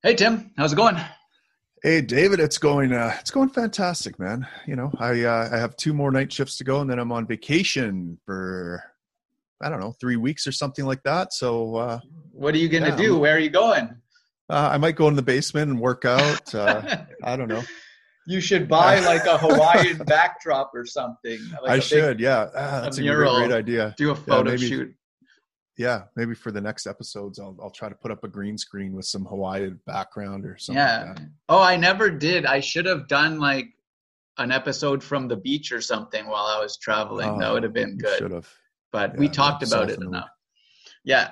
Hey Tim, how's it going? Hey David, it's going uh, it's going fantastic, man. You know, I uh, I have two more night shifts to go, and then I'm on vacation for I don't know three weeks or something like that. So, uh, what are you going to yeah, do? I'm, Where are you going? Uh, I might go in the basement and work out. Uh, I don't know. You should buy like a Hawaiian backdrop or something. Like I should, yeah. Ah, that's a, a great, idea. Do a photo yeah, shoot yeah, maybe for the next episodes, I'll I'll try to put up a green screen with some Hawaii background or something. Yeah. Like oh, I never did. I should have done like an episode from the beach or something while I was traveling. Oh, that would oh, have been good. Should have. But yeah, we talked about it enough. Yeah.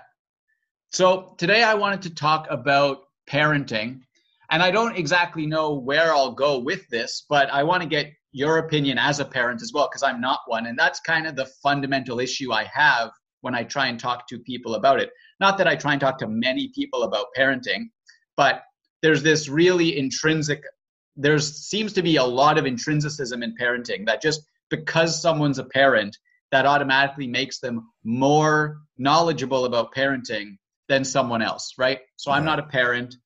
So today I wanted to talk about parenting, and I don't exactly know where I'll go with this, but I want to get your opinion as a parent as well because I'm not one, and that's kind of the fundamental issue I have when I try and talk to people about it. Not that I try and talk to many people about parenting, but there's this really intrinsic there seems to be a lot of intrinsicism in parenting that just because someone's a parent that automatically makes them more knowledgeable about parenting than someone else right so i'm not a parent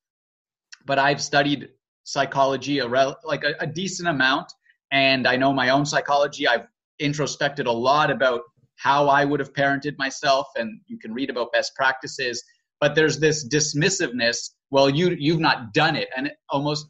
but i've studied psychology a rel- like a, a decent amount and i know my own psychology i've introspected a lot about how I would have parented myself, and you can read about best practices. But there's this dismissiveness. Well, you you've not done it, and it almost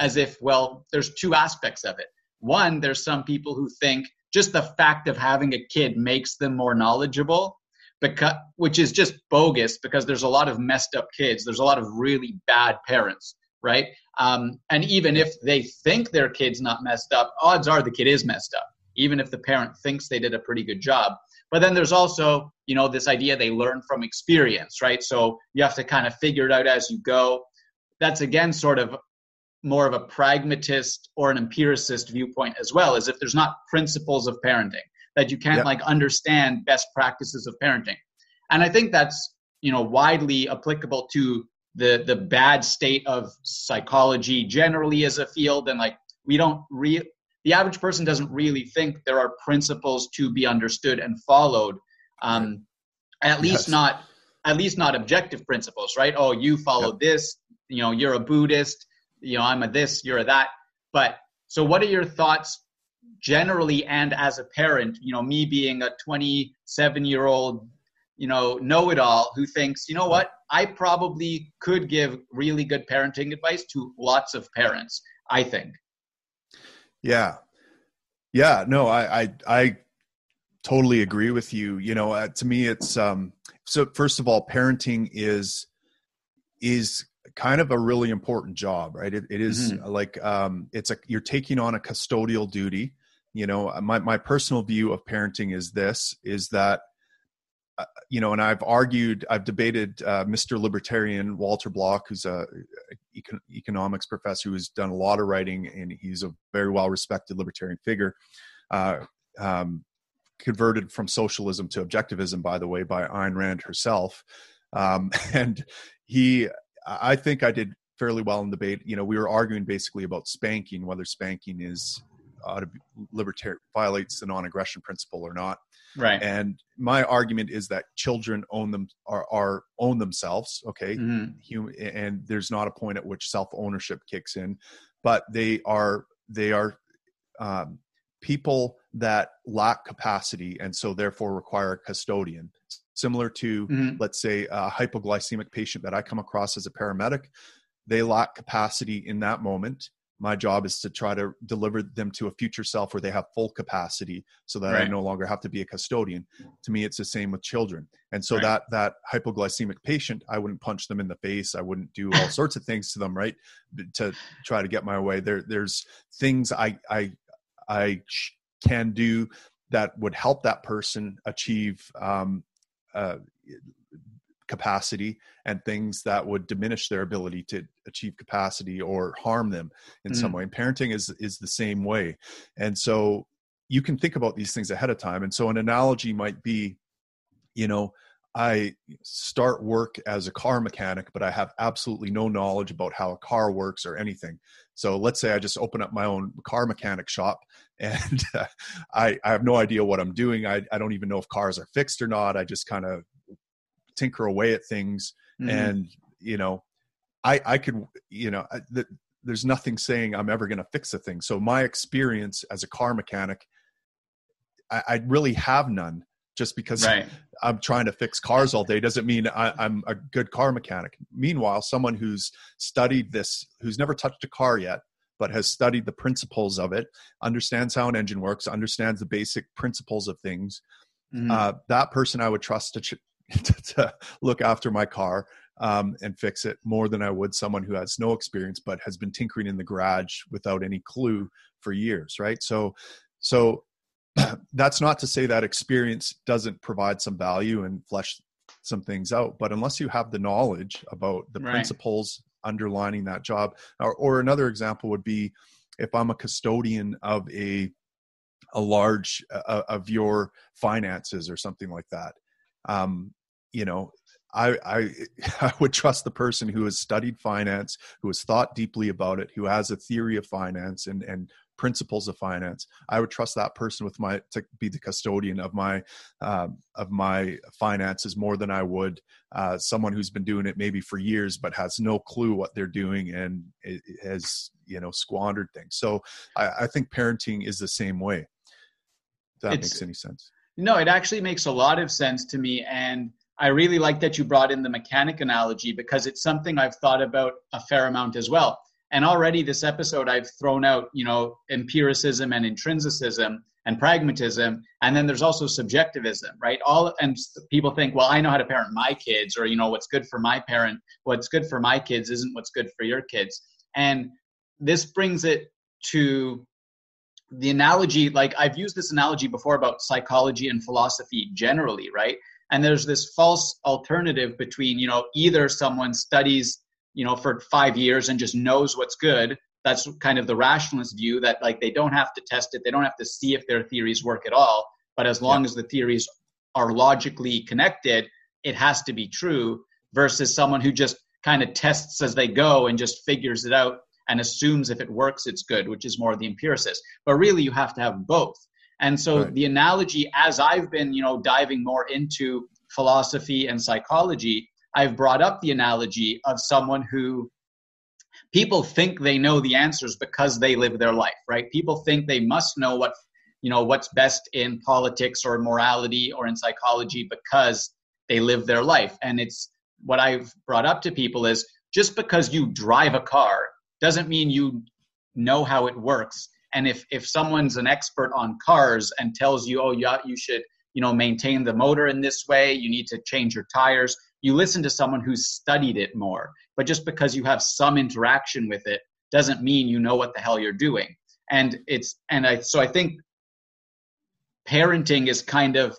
as if well, there's two aspects of it. One, there's some people who think just the fact of having a kid makes them more knowledgeable, because which is just bogus because there's a lot of messed up kids. There's a lot of really bad parents, right? Um, and even if they think their kid's not messed up, odds are the kid is messed up even if the parent thinks they did a pretty good job. But then there's also, you know, this idea they learn from experience, right? So you have to kind of figure it out as you go. That's again sort of more of a pragmatist or an empiricist viewpoint as well, as if there's not principles of parenting that you can't yep. like understand best practices of parenting. And I think that's, you know, widely applicable to the the bad state of psychology generally as a field and like we don't re the average person doesn't really think there are principles to be understood and followed um, at least yes. not at least not objective principles right oh you follow yep. this you know you're a buddhist you know i'm a this you're a that but so what are your thoughts generally and as a parent you know me being a 27 year old you know know-it-all who thinks you know what i probably could give really good parenting advice to lots of parents i think yeah. Yeah. No, I, I, I totally agree with you. You know, uh, to me, it's, um, so first of all, parenting is, is kind of a really important job, right? it, it is mm-hmm. like, um, it's a, you're taking on a custodial duty. You know, my, my personal view of parenting is this, is that uh, you know, and I've argued, I've debated uh, Mr. Libertarian Walter Block, who's a econ- economics professor who's done a lot of writing, and he's a very well respected libertarian figure. Uh, um, converted from socialism to objectivism, by the way, by Ayn Rand herself. Um, and he, I think I did fairly well in debate. You know, we were arguing basically about spanking, whether spanking is uh, libertarian violates the non-aggression principle or not. Right. And my argument is that children own them are, are own themselves. Okay. Mm-hmm. and there's not a point at which self ownership kicks in, but they are they are um, people that lack capacity and so therefore require a custodian. Similar to, mm-hmm. let's say, a hypoglycemic patient that I come across as a paramedic, they lack capacity in that moment my job is to try to deliver them to a future self where they have full capacity so that right. i no longer have to be a custodian. To me it's the same with children. And so right. that that hypoglycemic patient i wouldn't punch them in the face. I wouldn't do all sorts of things to them right? To try to get my way. There there's things i i i can do that would help that person achieve um, uh, capacity and things that would diminish their ability to achieve capacity or harm them in mm-hmm. some way and parenting is is the same way and so you can think about these things ahead of time and so an analogy might be you know I start work as a car mechanic, but I have absolutely no knowledge about how a car works or anything. So let's say I just open up my own car mechanic shop and uh, I, I, have no idea what I'm doing. I, I don't even know if cars are fixed or not. I just kind of tinker away at things mm-hmm. and you know I I could you know I, the, there's nothing saying I'm ever going to fix a thing. So my experience as a car mechanic, I, I really have none. Just because right. I'm trying to fix cars all day doesn't mean I, I'm a good car mechanic. Meanwhile, someone who's studied this, who's never touched a car yet, but has studied the principles of it, understands how an engine works, understands the basic principles of things, mm-hmm. uh, that person I would trust to, to, to look after my car um, and fix it more than I would someone who has no experience but has been tinkering in the garage without any clue for years, right? So, so that's not to say that experience doesn't provide some value and flesh some things out, but unless you have the knowledge about the right. principles underlining that job, or, or another example would be if I'm a custodian of a a large uh, of your finances or something like that um, you know I, I, I would trust the person who has studied finance, who has thought deeply about it, who has a theory of finance and and principles of finance. I would trust that person with my to be the custodian of my um, of my finances more than I would uh, someone who's been doing it maybe for years but has no clue what they're doing and has you know squandered things. So I, I, think parenting is the same way. If that it's, makes any sense. No, it actually makes a lot of sense to me and I really like that you brought in the mechanic analogy because it's something I've thought about a fair amount as well. And already this episode, I've thrown out, you know, empiricism and intrinsicism and pragmatism, and then there's also subjectivism, right? All and people think, well, I know how to parent my kids, or you know, what's good for my parent, what's good for my kids isn't what's good for your kids. And this brings it to the analogy. Like I've used this analogy before about psychology and philosophy generally, right? And there's this false alternative between you know either someone studies you know for five years and just knows what's good. That's kind of the rationalist view that like they don't have to test it. They don't have to see if their theories work at all. But as long yeah. as the theories are logically connected it has to be true versus someone who just kind of tests as they go and just figures it out and assumes if it works it's good which is more the empiricist. But really you have to have both and so right. the analogy, as I've been, you know, diving more into philosophy and psychology, I've brought up the analogy of someone who people think they know the answers because they live their life, right? People think they must know what, you know, what's best in politics or morality or in psychology because they live their life. And it's what I've brought up to people is just because you drive a car doesn't mean you know how it works and if if someone's an expert on cars and tells you oh yeah you should you know maintain the motor in this way you need to change your tires you listen to someone who's studied it more. But just because you have some interaction with it doesn't mean you know what the hell you're doing. And it's and i so i think parenting is kind of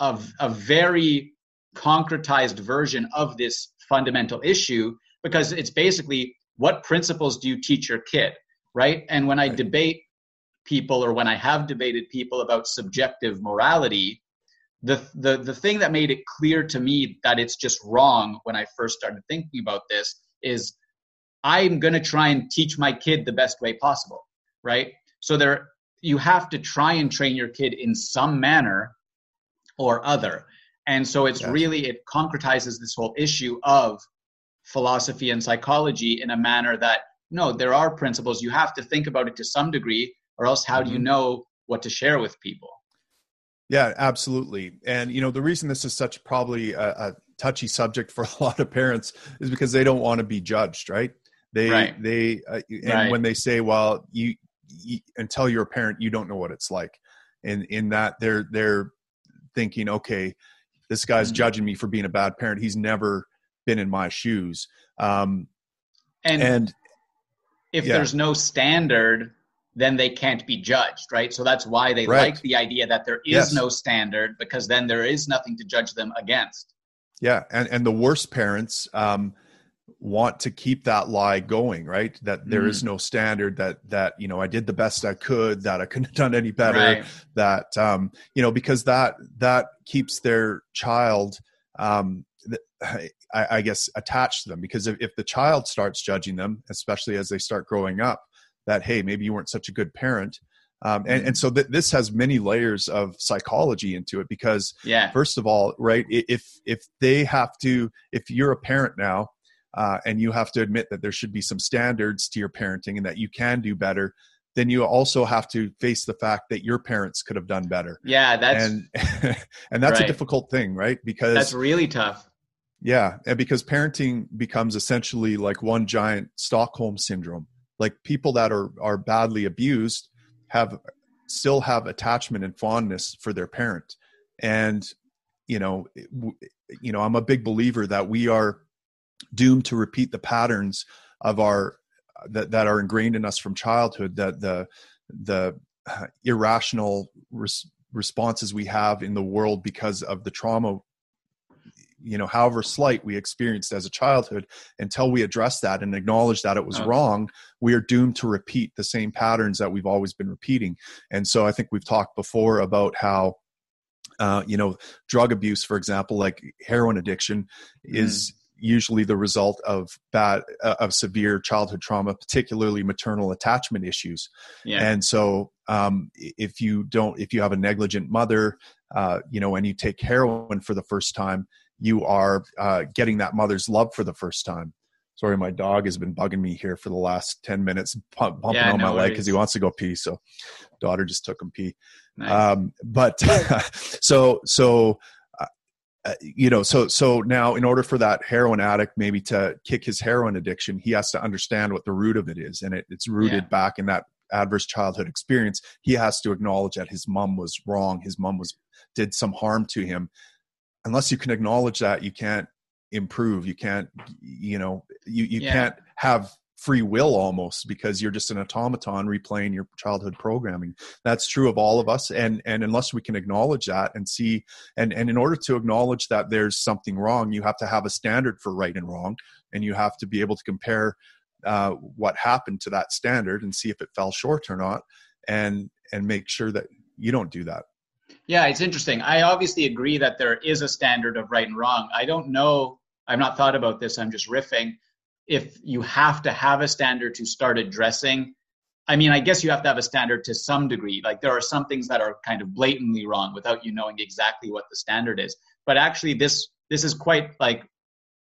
of a very concretized version of this fundamental issue because it's basically what principles do you teach your kid right? And when I right. debate people or when I have debated people about subjective morality, the, the, the thing that made it clear to me that it's just wrong when I first started thinking about this is I'm going to try and teach my kid the best way possible, right? So there, you have to try and train your kid in some manner or other. And so it's yes. really, it concretizes this whole issue of philosophy and psychology in a manner that no there are principles you have to think about it to some degree or else how mm-hmm. do you mm-hmm. know what to share with people yeah absolutely and you know the reason this is such probably a, a touchy subject for a lot of parents is because they don't want to be judged right they right. they uh, and right. when they say well you, you until you're a parent you don't know what it's like and in that they're they're thinking okay this guy's mm-hmm. judging me for being a bad parent he's never been in my shoes um, and, and if yeah. there's no standard then they can't be judged right so that's why they right. like the idea that there is yes. no standard because then there is nothing to judge them against yeah and and the worst parents um, want to keep that lie going right that there mm. is no standard that that you know i did the best i could that i couldn't have done any better right. that um you know because that that keeps their child um I, I, guess attached to them because if, if the child starts judging them, especially as they start growing up, that hey, maybe you weren't such a good parent. Um, and, and so th- this has many layers of psychology into it because yeah. first of all, right, if if they have to, if you're a parent now uh, and you have to admit that there should be some standards to your parenting and that you can do better then you also have to face the fact that your parents could have done better yeah that's and and that's right. a difficult thing right because that's really tough yeah and because parenting becomes essentially like one giant stockholm syndrome. Like people that are are badly abused have still have attachment and fondness for their parent. And you know you know i'm a big believer that we are doomed to repeat the patterns of our that, that are ingrained in us from childhood that the the irrational res- responses we have in the world because of the trauma you know however slight we experienced as a childhood until we address that and acknowledge that it was oh. wrong we are doomed to repeat the same patterns that we've always been repeating and so i think we've talked before about how uh, you know drug abuse for example like heroin addiction mm. is usually the result of bad uh, of severe childhood trauma particularly maternal attachment issues yeah. and so um, if you don't if you have a negligent mother uh, you know and you take heroin for the first time you are uh, getting that mother's love for the first time sorry my dog has been bugging me here for the last 10 minutes bumping yeah, on no my leg because he wants to go pee so daughter just took him pee nice. um, but so so uh, you know so so now in order for that heroin addict maybe to kick his heroin addiction he has to understand what the root of it is and it, it's rooted yeah. back in that adverse childhood experience he has to acknowledge that his mom was wrong his mom was did some harm to him unless you can acknowledge that you can't improve you can't you know you, you yeah. can't have free will almost because you're just an automaton replaying your childhood programming that's true of all of us and and unless we can acknowledge that and see and and in order to acknowledge that there's something wrong you have to have a standard for right and wrong and you have to be able to compare uh, what happened to that standard and see if it fell short or not and and make sure that you don't do that yeah it's interesting. I obviously agree that there is a standard of right and wrong. I don't know i've not thought about this i'm just riffing. If you have to have a standard to start addressing i mean i guess you have to have a standard to some degree. Like there are some things that are kind of blatantly wrong without you knowing exactly what the standard is. But actually this this is quite like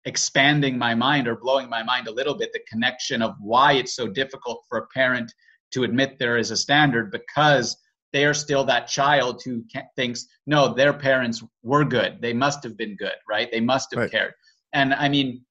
expanding my mind or blowing my mind a little bit the connection of why it's so difficult for a parent to admit there is a standard because they are still that child who thinks no their parents were good they must have been good right they must have right. cared and i mean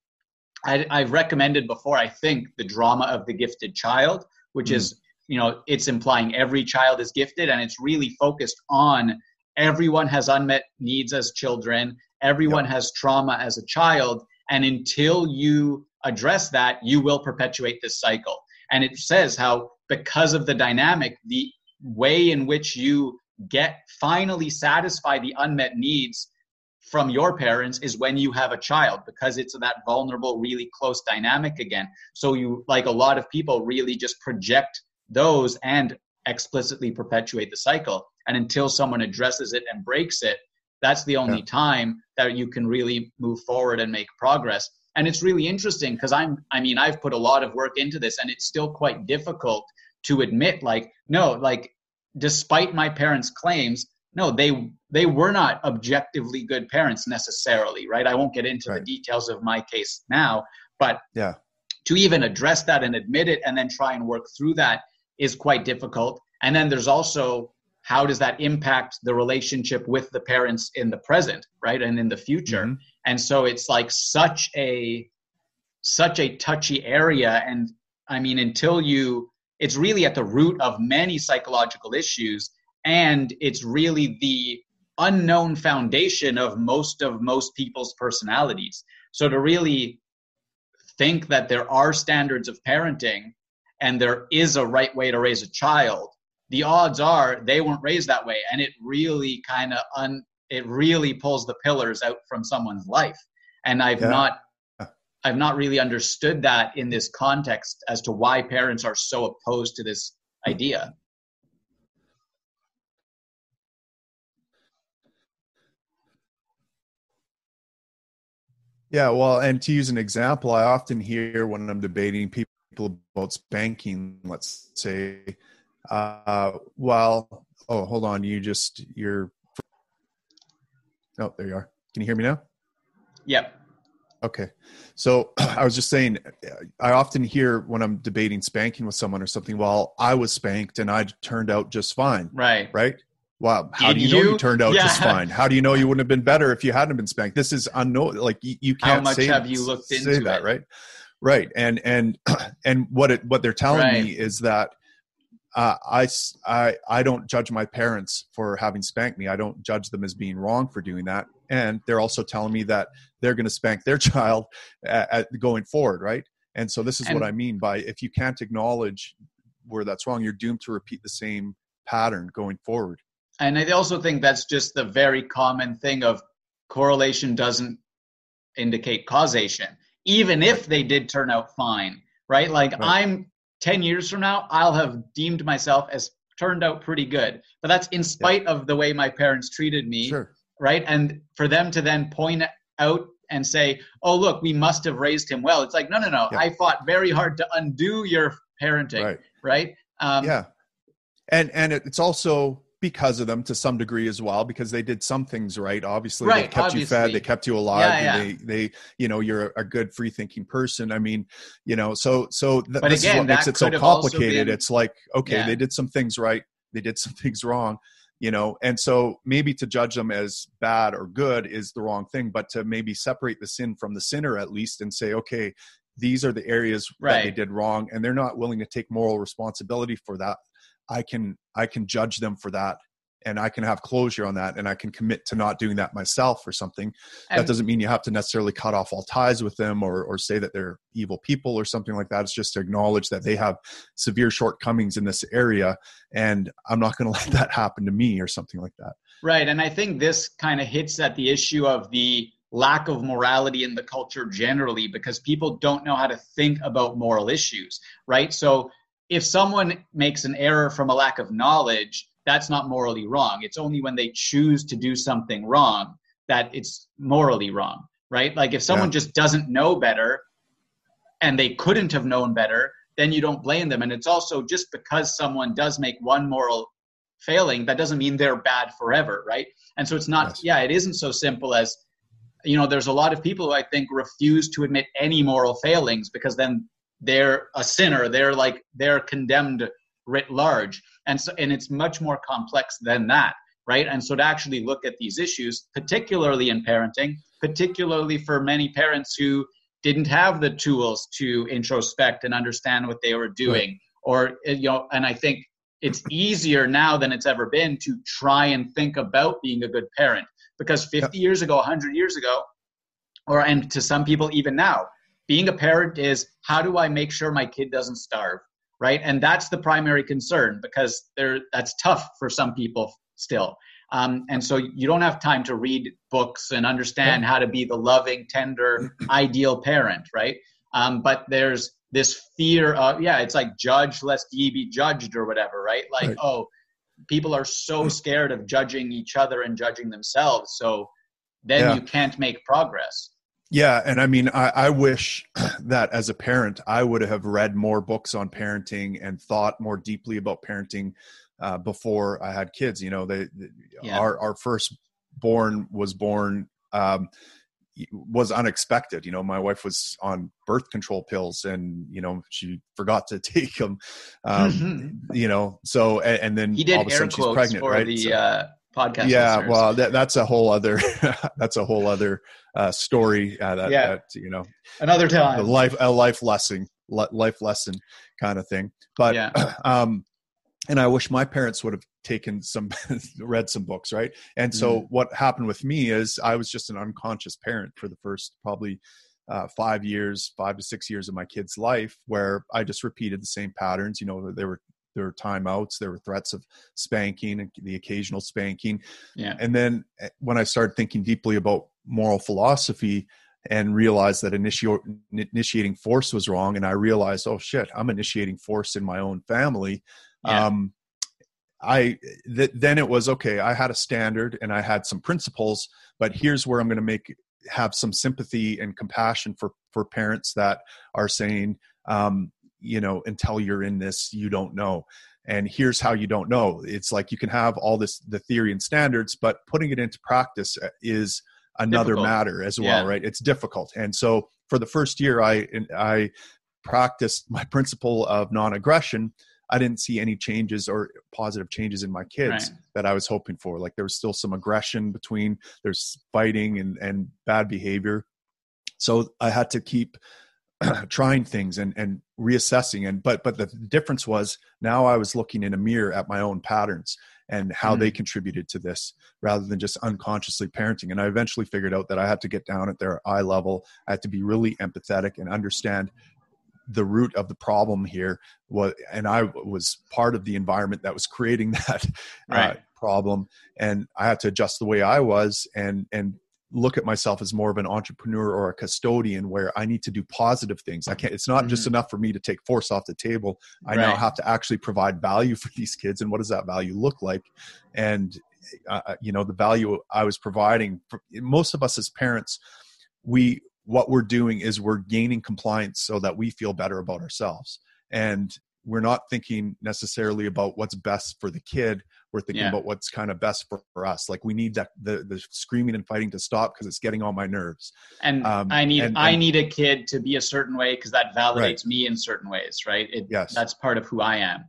I, I've recommended before, I think, the drama of the gifted child, which mm. is, you know, it's implying every child is gifted and it's really focused on everyone has unmet needs as children, everyone yep. has trauma as a child. And until you address that, you will perpetuate this cycle. And it says how, because of the dynamic, the way in which you get finally satisfy the unmet needs from your parents is when you have a child because it's that vulnerable really close dynamic again. So you like a lot of people really just project those and explicitly perpetuate the cycle. And until someone addresses it and breaks it that's the only yeah. time that you can really move forward and make progress. And it's really interesting because i'm i mean i've put a lot of work into this and it's still quite difficult to admit like no like despite my parents claims no they they were not objectively good parents necessarily right? I won't get into right. the details of my case now but yeah. to even address that and admit it and then try and work through that is quite difficult. And then there's also how does that impact the relationship with the parents in the present right and in the future? Mm-hmm. and so it's like such a such a touchy area. And i mean until you it's really at the root of many psychological issues and it's really the unknown foundation of most of most people's personalities so to really think that there are standards of parenting and there is a right way to raise a child the odds are they weren't raised that way and it really kind of un it really pulls the pillars out from someone's life and i've yeah. not i've not really understood that in this context as to why parents are so opposed to this idea Yeah, well, and to use an example, I often hear when I'm debating people about spanking, let's say, uh, well, oh, hold on, you just, you're, oh, there you are. Can you hear me now? Yep. Okay. So I was just saying, I often hear when I'm debating spanking with someone or something, well, I was spanked and I turned out just fine. Right. Right. Wow. how Did do you, you know you turned out yeah. just fine? How do you know you wouldn't have been better if you hadn't been spanked? This is unknown. Like you, you can't how much say, have you looked into that, right? Right. And, and, and what it, what they're telling right. me is that uh, I, I, I don't judge my parents for having spanked me. I don't judge them as being wrong for doing that. And they're also telling me that they're going to spank their child at, at going forward, right? And so this is and, what I mean by if you can't acknowledge where that's wrong, you're doomed to repeat the same pattern going forward. And I also think that's just the very common thing of correlation doesn't indicate causation, even if they did turn out fine, right? Like right. I'm 10 years from now, I'll have deemed myself as turned out pretty good. But that's in spite yeah. of the way my parents treated me. Sure. Right. And for them to then point out and say, oh, look, we must have raised him well. It's like, no, no, no. Yeah. I fought very hard to undo your parenting. Right. Right. Um, yeah. And, and it's also because of them to some degree as well because they did some things right obviously right, they kept obviously. you fed they kept you alive yeah, yeah. they they you know you're a good free thinking person i mean you know so so th- this again, is what makes it so complicated been, it's like okay yeah. they did some things right they did some things wrong you know and so maybe to judge them as bad or good is the wrong thing but to maybe separate the sin from the sinner at least and say okay these are the areas right. that they did wrong and they're not willing to take moral responsibility for that I can I can judge them for that and I can have closure on that and I can commit to not doing that myself or something. That doesn't mean you have to necessarily cut off all ties with them or or say that they're evil people or something like that. It's just to acknowledge that they have severe shortcomings in this area and I'm not going to let that happen to me or something like that. Right. And I think this kind of hits at the issue of the lack of morality in the culture generally because people don't know how to think about moral issues, right? So if someone makes an error from a lack of knowledge, that's not morally wrong. It's only when they choose to do something wrong that it's morally wrong, right? Like if someone yeah. just doesn't know better and they couldn't have known better, then you don't blame them. And it's also just because someone does make one moral failing, that doesn't mean they're bad forever, right? And so it's not, yes. yeah, it isn't so simple as, you know, there's a lot of people who I think refuse to admit any moral failings because then they're a sinner they're like they're condemned writ large. And so and it's much more complex than that right? And so to actually look at these issues particularly in parenting particularly for many parents who didn't have the tools to introspect and understand what they were doing right. or you know and i think it's easier now than it's ever been to try and think about being a good parent because 50 years ago 100 years ago or and to some people even now being a parent is how do I make sure my kid doesn't starve, right? And that's the primary concern because there that's tough for some people still. Um, and so you don't have time to read books and understand how to be the loving, tender, ideal parent, right? Um, but there's this fear of yeah, it's like judge lest ye be judged or whatever, right? Like right. oh, people are so scared of judging each other and judging themselves, so then yeah. you can't make progress. Yeah, and I mean, I, I, wish that as a parent, I would have read more books on parenting and thought more deeply about parenting uh, before I had kids. You know, they, yeah. our our first born was born um, was unexpected. You know, my wife was on birth control pills, and you know she forgot to take them. Um, mm-hmm. You know, so and, and then all of a sudden she's pregnant, right? The, so, uh, podcast. Yeah, listeners. well, that, that's a whole other that's a whole other uh, story. Uh, that, yeah, that, you know, another time, a life a life lesson, life lesson kind of thing. But yeah. um, and I wish my parents would have taken some read some books, right? And so mm. what happened with me is I was just an unconscious parent for the first probably uh, five years, five to six years of my kid's life, where I just repeated the same patterns. You know, they were there were timeouts there were threats of spanking and the occasional spanking yeah. and then eh, when i started thinking deeply about moral philosophy and realized that initi- initiating force was wrong and i realized oh shit i'm initiating force in my own family yeah. um, i th- then it was okay i had a standard and i had some principles but here's where i'm going to make have some sympathy and compassion for for parents that are saying um, you know until you're in this you don't know and here's how you don't know it's like you can have all this the theory and standards but putting it into practice uh, is another difficult. matter as well yeah. right it's difficult and so for the first year i i practiced my principle of non-aggression i didn't see any changes or positive changes in my kids right. that i was hoping for like there was still some aggression between there's fighting and and bad behavior so i had to keep trying things and and reassessing. And but but the difference was now i was looking in a mirror at my own patterns and how mm-hmm. they contributed to this rather than just unconsciously parenting. And i eventually figured out that i had to get down at their eye level. I had to be really empathetic and understand the root of the problem here. Was and i was part of the environment that was creating that uh, right. uh, problem. And i had to adjust the way i was and and look at myself as more of an entrepreneur or a custodian where I need to do positive things. I can't, it's not mm-hmm. just enough for me to take force off the table. I right. now have to actually provide value for these kids. And what does that value look like? And, uh, you know, the value I was providing for most of us as parents, we, what we're doing is we're gaining compliance so that we feel better about ourselves. And we're not thinking necessarily about what's best for the kid we're thinking yeah. about what's kind of best for, for, us like we need that the the screaming and fighting to stop because it's getting on my nerves. And um, i need and, i need a kid to be a certain way because that validates right. me in certain ways right? It, yes. that's part of who i am.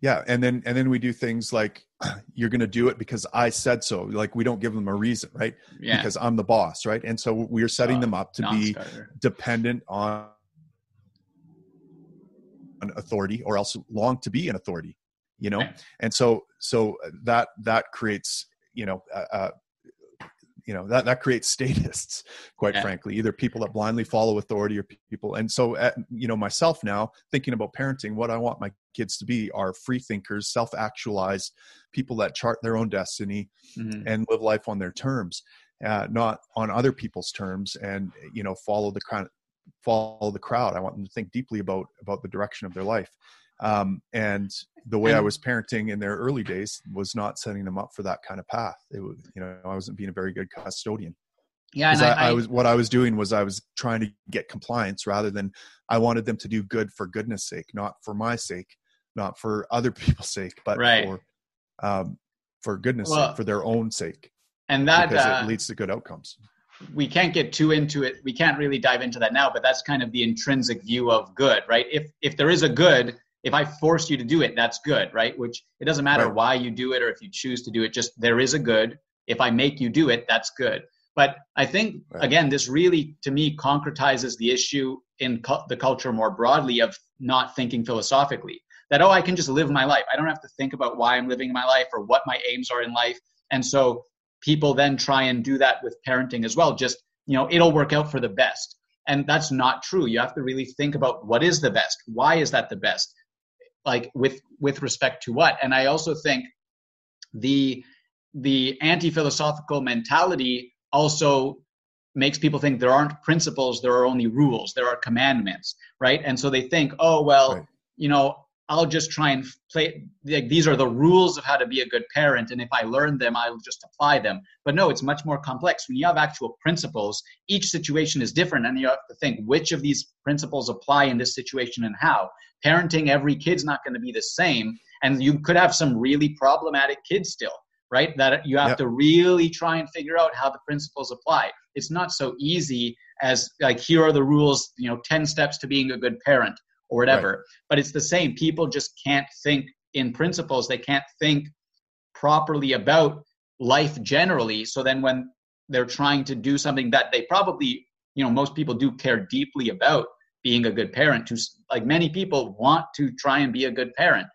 Yeah and then and then we do things like you're going to do it because i said so. Like we don't give them a reason right? Yeah. because i'm the boss right? And so we're setting oh, them up to be dependent on an authority or else long to be an authority you know right. and so so that that creates you know uh, uh, you know that that creates statists quite yeah. frankly either people that blindly follow authority or people and so at, uh, you know myself now thinking about parenting what i want my kids to be are free thinkers self-actualized people that chart their own destiny mm-hmm. and live life on their terms uh, not on other people's terms and you know follow the crowd follow the crowd i want them to think deeply about about the direction of their life um, and the way I was parenting in their early days was not setting them up for that kind of path. It was, you know, I wasn't being a very good custodian. Yeah, and I, I, I, was what I was doing was I was trying to get compliance rather than I wanted them to do good for goodness sake, not for my sake, not for other people's sake, but right. for um, for goodness well, sake, for their own sake. And that because uh, it leads to good outcomes. We can't get too into it. We can't really dive into that now, but that's kind of the intrinsic view of good, right? If if there is a good, if I force you to do it, that's good, right? Which it doesn't matter right. why you do it or if you choose to do it, just there is a good. If I make you do it, that's good. But I think, right. again, this really, to me, concretizes the issue in cu- the culture more broadly of not thinking philosophically. That, oh, I can just live my life. I don't have to think about why I'm living my life or what my aims are in life. And so people then try and do that with parenting as well. Just, you know, it'll work out for the best. And that's not true. You have to really think about what is the best? Why is that the best? Like with with respect to what and i also think the the anti-philosophical mentality also makes people think there aren't principles there are only rules there are commandments right and so they think oh well right. you know I'll just try and play. Like, these are the rules of how to be a good parent, and if I learn them, I'll just apply them. But no, it's much more complex. When you have actual principles, each situation is different, and you have to think which of these principles apply in this situation and how. Parenting every kid's not going to be the same, and you could have some really problematic kids still, right? That you have yep. to really try and figure out how the principles apply. It's not so easy as like here are the rules, you know, ten steps to being a good parent or whatever. Right. But it's the same. People just can't think in principles. They can't think properly about life generally. So then when they're trying to do something that they probably, you know, most people do care deeply about being a good parent to like many people want to try and be a good parent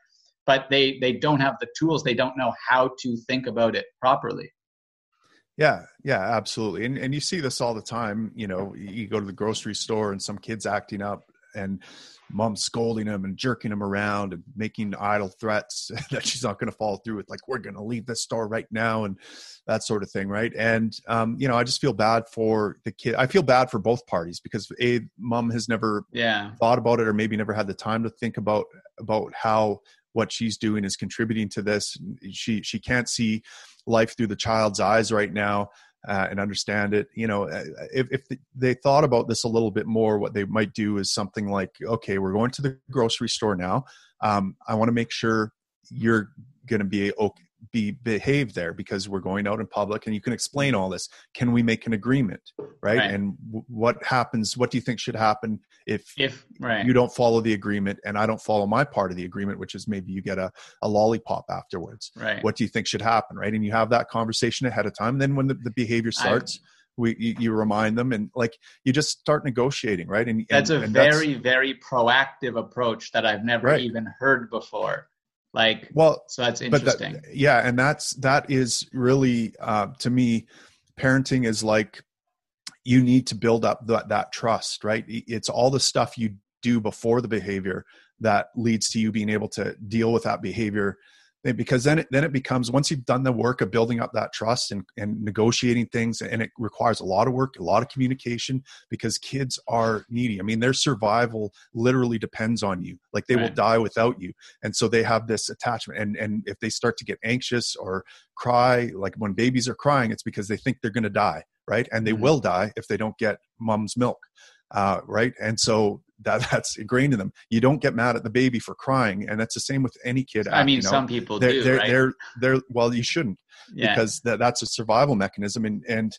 but they they don't have the tools they don't know how to think about it properly yeah yeah absolutely and and you see this all the time you know you go to the grocery store and some kids acting up and mom scolding him and jerking him around and making idle threats that she's not going to follow through with like we're going to leave this store right now and that sort of thing right? And um, you know i just feel bad for the kid i feel bad for both parties because a mom has never yeah. thought about it or maybe never had the time to think about about how what she's doing is contributing to this. She she can't see life through the child's eyes right now uh, and understand it. You know, uh, if, if they thought about this a little bit more, what they might do is something like, okay, we're going to the grocery store now. Um, I want to make sure you're going to be okay, be behave there because we're going out in public and you can explain all this. Can we make an agreement right, right. and w- what happens what do you think should happen if if right. you don't follow the agreement and i don't follow my part of the agreement which is maybe you get a, a lollipop afterwards? Right. What do you think should happen right? And you have that conversation ahead of time. Then when the, the behavior starts I, we you, you, remind them and like you just start negotiating right? And that's and, a and very very proactive approach that i've never right. even heard before like well so that's interesting that, yeah and that's that is really uh, to me parenting is like you need to build up that, that trust right? It's all the stuff you do before the behavior that leads to you being able to deal with that behavior because then it then it becomes once you've done the work of building up that trust and, and negotiating things and it requires a lot of work a lot of communication because kids are needy. I mean their survival literally depends on you. Like they right. will die without you. And so they have this attachment. And and if they start to get anxious or cry like when babies are crying it's because they think they're going to die right? And they mm-hmm. will die if they don't get mom's milk uh, right? And so that that's ingrained in them. You don't get mad at the baby for crying, and that's the same with any kid. I mean, you know? some people they're, do. They're, right? they're they're well, you shouldn't yeah. because that, that's a survival mechanism, and and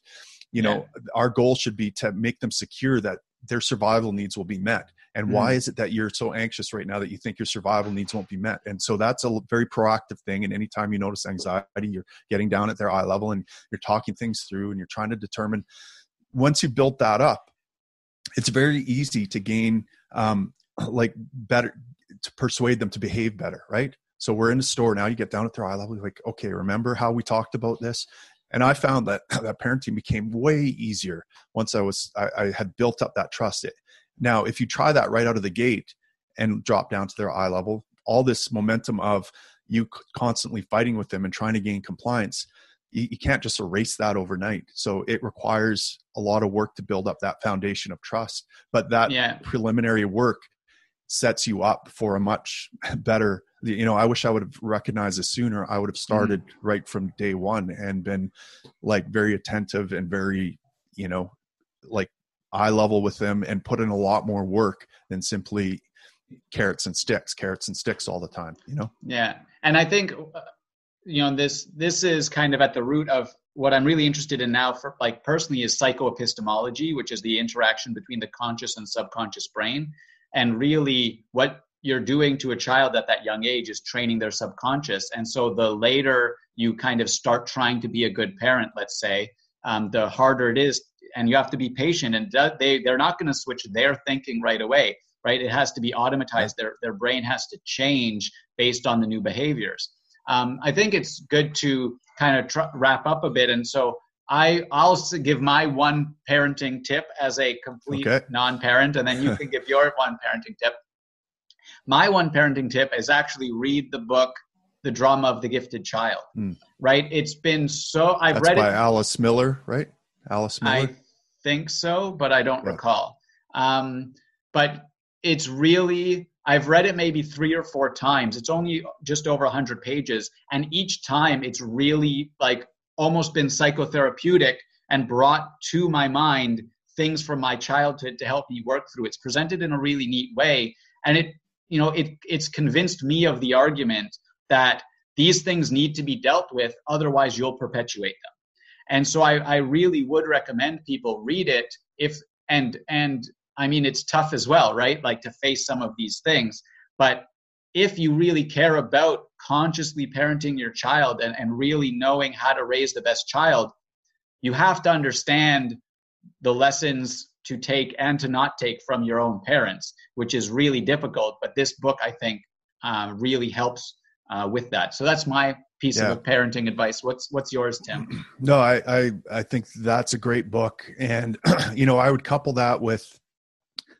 you know yeah. our goal should be to make them secure that their survival needs will be met. And mm. why is it that you're so anxious right now that you think your survival needs won't be met? And so that's a very proactive thing. And anytime you notice anxiety, you're getting down at their eye level and you're talking things through and you're trying to determine once you built that up, it's very easy to gain um, like better to persuade them to behave better, right? So we're in the store now. You get down at their eye level. You're like, okay, remember how we talked about this? And I found that that parenting became way easier once I was I, I had built up that trust. It, Now, if you try that right out of the gate and drop down to their eye level, all this momentum of you constantly fighting with them and trying to gain compliance, you, you can't just erase that overnight. So it requires a lot of work to build up that foundation of trust. But that yeah. preliminary work sets you up for a much better you know i wish i would have recognized this sooner i would have mm-hmm. started mm-hmm. right from day one and been like very attentive and very you know like eye level with them and put in a lot more work than simply carrots and sticks carrots and sticks all the time you know yeah and i think uh, you know this this is kind of at the root of what i'm really interested in now for like personally is psychoepistemology which is the interaction between the conscious and subconscious brain and really what you're doing to a child at that young age is training their subconscious. And so the later you kind of start trying to be a good parent let's say um, the harder it is and you have to be patient and they they're not going to switch their thinking right away right? It has to be automatized. Their their brain has to change based on the new behaviors um, I think it's good to kind of tr- wrap up a bit. And so I, I'll give my one parenting tip as a complete okay. non-parent, and then you can give your one parenting tip. My one parenting tip is actually read the book "The Drama of the Gifted Child." Mm. Right? It's been so I've That's read by it. By Alice Miller, right? Alice Miller. I think so, but I don't yeah. recall. Um, but it's really I've read it maybe three or four times. It's only just over 100 pages. And each time it's really like almost been psychotherapeutic and brought to my mind things from my childhood to help me work through. It's presented in a really neat way. And it, you know, it, it's convinced me of the argument that these things need to be dealt with, otherwise you'll perpetuate them. And so I, I really would recommend people read it if and and I mean, it's tough as well, right? Like to face some of these things. But if you really care about consciously parenting your child and, and really knowing how to raise the best child, you have to understand the lessons to take and to not take from your own parents, which is really difficult. But this book, I think, uh, really helps uh, with that. So that's my piece yeah. of parenting advice. What's what's yours, Tim? No, I, I I think that's a great book, and you know I would couple that with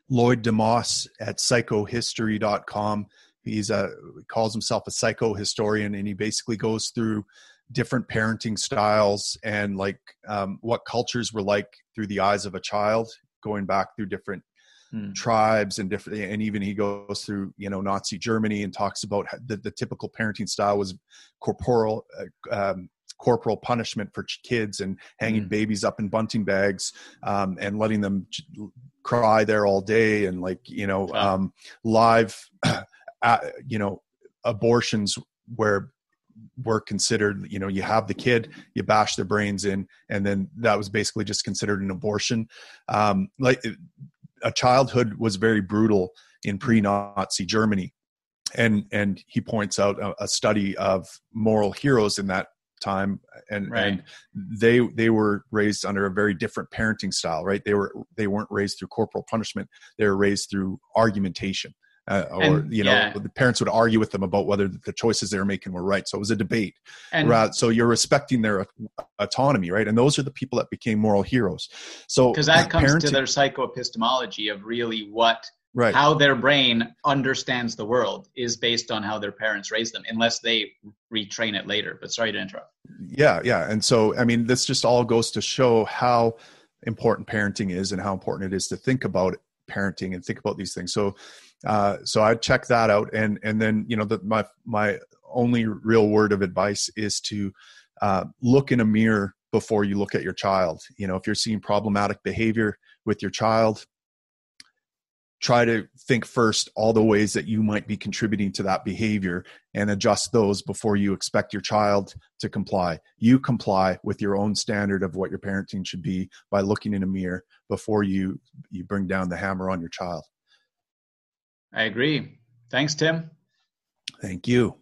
Lloyd deMause at psychohistory.com. He's a he calls himself a psychohistorian, and he basically goes through different parenting styles and like um, what cultures were like through the eyes of a child, going back through different hmm. tribes and different. And even he goes through you know Nazi Germany and talks about the, the typical parenting style was corporal. Uh, um, corporal punishment for kids and hanging mm. babies up in bunting bags um, and letting them cry there all day and like you know um, live uh, you know abortions where were considered you know you have the kid you bash their brains in and then that was basically just considered an abortion. Um, like a childhood was very brutal in pre-nazi germany. And and he points out a, a study of moral heroes in that time and right. and they they were raised under a very different parenting style right they were they weren't raised through corporal punishment they were raised through argumentation uh, or and, you know yeah. the parents would argue with them about whether the choices they were making were right so it was a debate and right? so you're respecting their autonomy right and those are the people that became moral heroes so because that comes to their psychoepistemology of really what right. how their brain understands the world is based on how their parents raised them unless they retrain it later. But sorry to interrupt. Yeah yeah. And so i mean this just all goes to show how important parenting is and how important it is to think about parenting and think about these things. So uh, so I check that out, and and then you know the, my my only real word of advice is to uh, look in a mirror before you look at your child. You know, if you're seeing problematic behavior with your child, try to think first all the ways that you might be contributing to that behavior and adjust those before you expect your child to comply. You comply with your own standard of what your parenting should be by looking in a mirror before you you bring down the hammer on your child. I agree. Thanks, Tim. Thank you.